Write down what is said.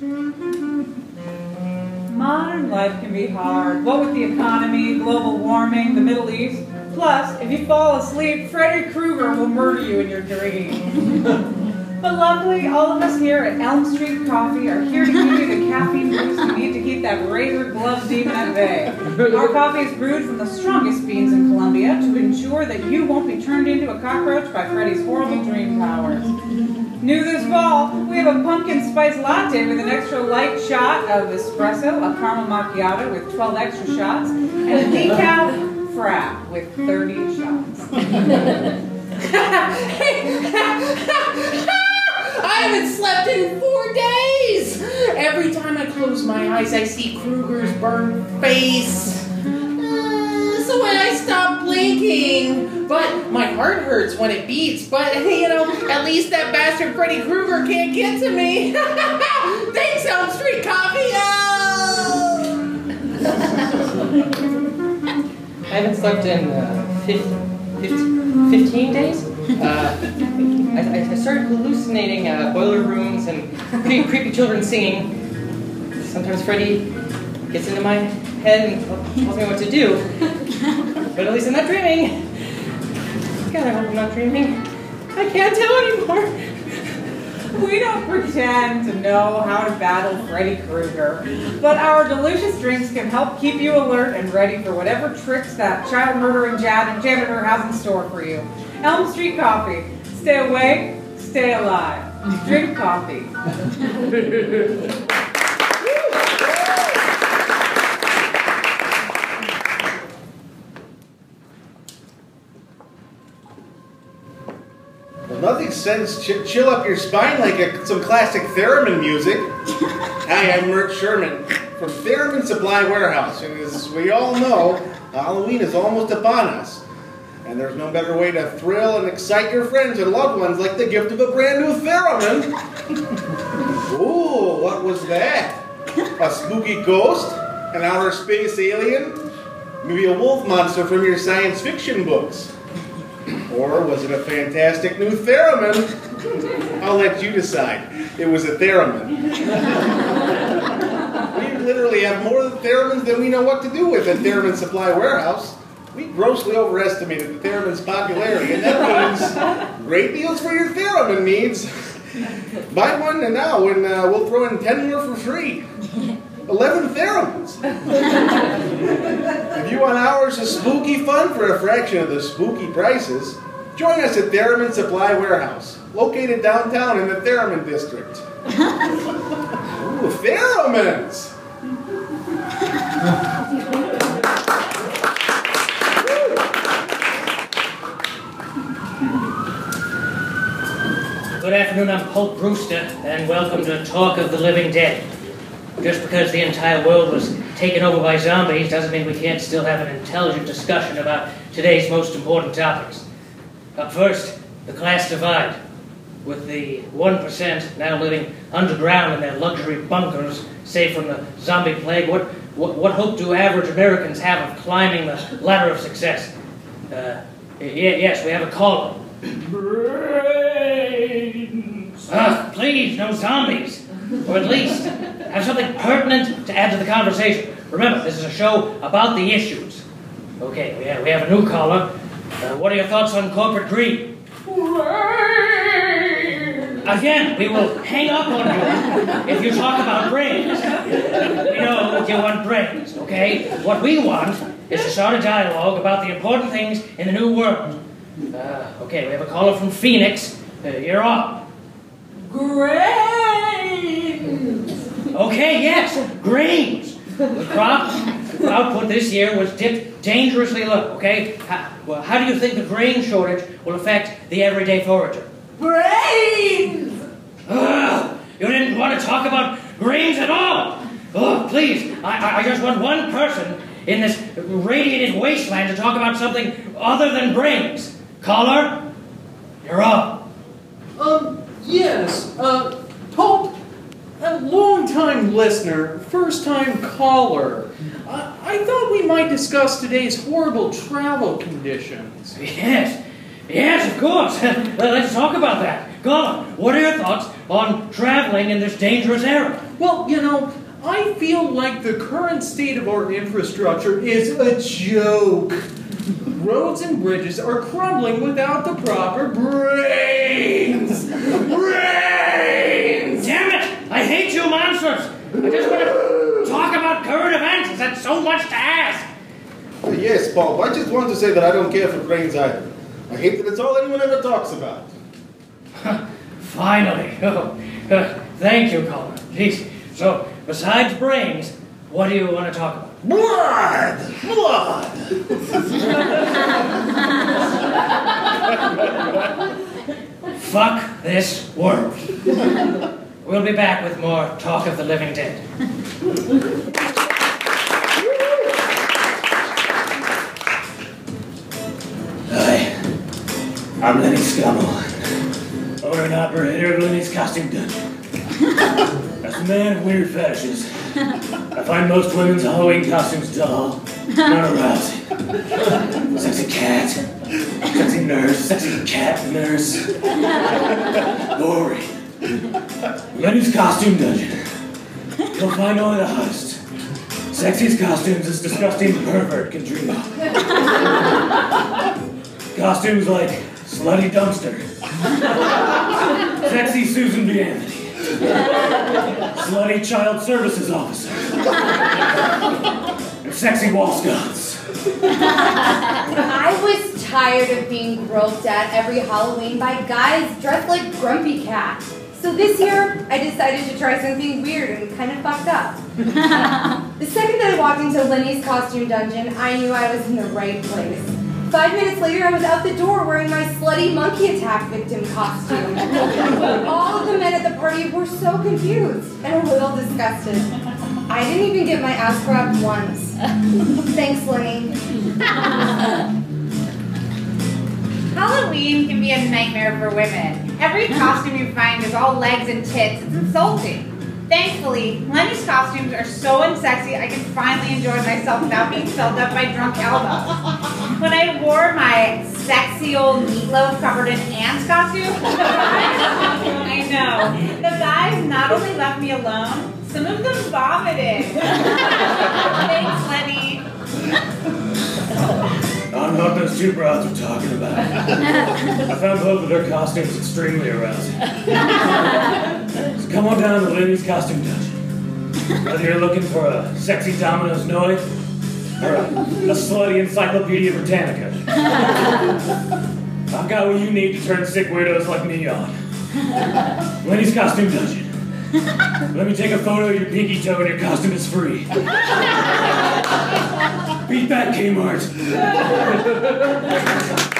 Modern life can be hard. What with the economy, global warming, the Middle East. Plus, if you fall asleep, Freddy Krueger will murder you in your dreams. but luckily, all of us here at Elm Street Coffee are here to give you the caffeine boost you need to keep that razor glove demon at bay. Our coffee is brewed from the strongest beans in Colombia to ensure that you won't be turned into a cockroach by Freddy's horrible dream powers. New this fall, we have a pumpkin spice latte with an extra light shot of espresso, a caramel macchiato with 12 extra shots, and a decaf frap with 30 shots. I haven't slept in four days! Every time I close my eyes, I see Krueger's burned face. Uh, so when I stop blinking, but my heart hurts when it beats, but you know, at least that bastard Freddy Krueger can't get to me. Thanks, Elm Street Coffee! Oh! I haven't slept in uh, 15, 15, 15 days. Uh, I, I started hallucinating uh, boiler rooms and creepy, creepy children singing. Sometimes Freddy gets into my head and tells me what to do. But at least I'm not dreaming. God, I hope I'm not dreaming. I can't tell anymore. We don't pretend to know how to battle Freddy Krueger, but our delicious drinks can help keep you alert and ready for whatever tricks that child murdering janitor has in store for you. Elm Street Coffee. Stay awake, stay alive. Drink coffee. Sends ch- chill up your spine like a, some classic theremin music. Hi, I'm Mert Sherman from Theremin Supply Warehouse, and as we all know, Halloween is almost upon us. And there's no better way to thrill and excite your friends and loved ones like the gift of a brand new theremin. Ooh, what was that? A spooky ghost? An outer space alien? Maybe a wolf monster from your science fiction books? Or was it a fantastic new theremin? I'll let you decide. It was a theremin. we literally have more theremins than we know what to do with at Theremin Supply Warehouse. We grossly overestimated the theremin's popularity, and that means great deals for your theremin needs. Buy one and now, and uh, we'll throw in 10 more for free. 11 theremins. If you want hours of spooky fun for a fraction of the spooky prices, join us at Theremin Supply Warehouse, located downtown in the Theremin District. Ooh, theremins! Good afternoon, I'm Pope Brewster, and welcome to Talk of the Living Dead. Just because the entire world was taken over by zombies doesn't mean we can't still have an intelligent discussion about today's most important topics. Up first, the class divide. With the 1% now living underground in their luxury bunkers, safe from the zombie plague, what, what, what hope do average Americans have of climbing the ladder of success? Uh, yes, we have a caller. Ah, please, no zombies. Or at least have something pertinent to add to the conversation. Remember, this is a show about the issues. Okay, we have, we have a new caller. Uh, what are your thoughts on corporate greed? Again, we will hang up on you if you talk about brains. We know you want brains, okay? What we want is to start a dialogue about the important things in the new world. Uh, okay, we have a caller from Phoenix. Uh, you're up. Grains! Okay, yes, grains. The crop output this year was dipped dangerously low, okay? How, well, how do you think the grain shortage will affect the everyday forager? Brains! Ugh, you didn't want to talk about grains at all. Oh, please, I, I- I just want one person in this radiated wasteland to talk about something other than brains. Caller, you're up. Um, yes, uh, Pope, a long-time listener, first-time caller. I, I thought we might discuss today's horrible travel conditions. Yes, yes, of course. Let's talk about that. Caller, what are your thoughts on traveling in this dangerous era? Well, you know, I feel like the current state of our infrastructure is a joke. Roads and bridges are crumbling without the proper brains. Brains! Damn it! I hate you monsters! I just want to talk about current events. That's so much to ask. Yes, Paul. I just want to say that I don't care for brains either. I hate that it's all anyone ever talks about. Finally. Oh, uh, thank you, Colin. Jeez. So, besides brains, what do you want to talk about? Blood! Blood! Fuck this world. We'll be back with more Talk of the Living Dead. Hi, I'm Lenny Scummel, owner and operator of Lenny's Costume Dungeon. As a man of weird fetishes, I find most women's Halloween costumes dull, not arousing. Sexy cat, sexy nurse, sexy cat nurse. Boring. Lenny's Costume Dungeon. You'll find only the hottest, sexiest costumes this disgusting pervert can dream of. Costumes like Slutty Dumpster, Sexy Susan B. Anthony, Slutty Child Services Officer, and Sexy Wall Scots. I was tired of being groped at every Halloween by guys dressed like Grumpy Cat. So this year, I decided to try something weird and kind of fucked up. the second that I walked into Lenny's costume dungeon, I knew I was in the right place. Five minutes later, I was out the door wearing my slutty monkey attack victim costume. All of the men at the party were so confused and a little disgusted. I didn't even get my ass grabbed once. Thanks, Lenny. Halloween can be a nightmare for women. Every costume you find is all legs and tits. It's insulting. Thankfully, Lenny's costumes are so unsexy I can finally enjoy myself without being filled up by drunk elbows. When I wore my sexy old meatloaf covered in ants costume, I know, the guys not only left me alone, some of them vomited. Thanks, Lenny. I don't know what those two broads were talking about. I found both of their costumes extremely arousing. So come on down to Lenny's Costume Dungeon. Whether you're looking for a sexy Domino's Noid or a, a slutty Encyclopedia Britannica, I've got what you need to turn sick weirdos like me on. Lenny's Costume Dungeon. Let me take a photo of your pinky toe and your costume is free. Beat that Kmart.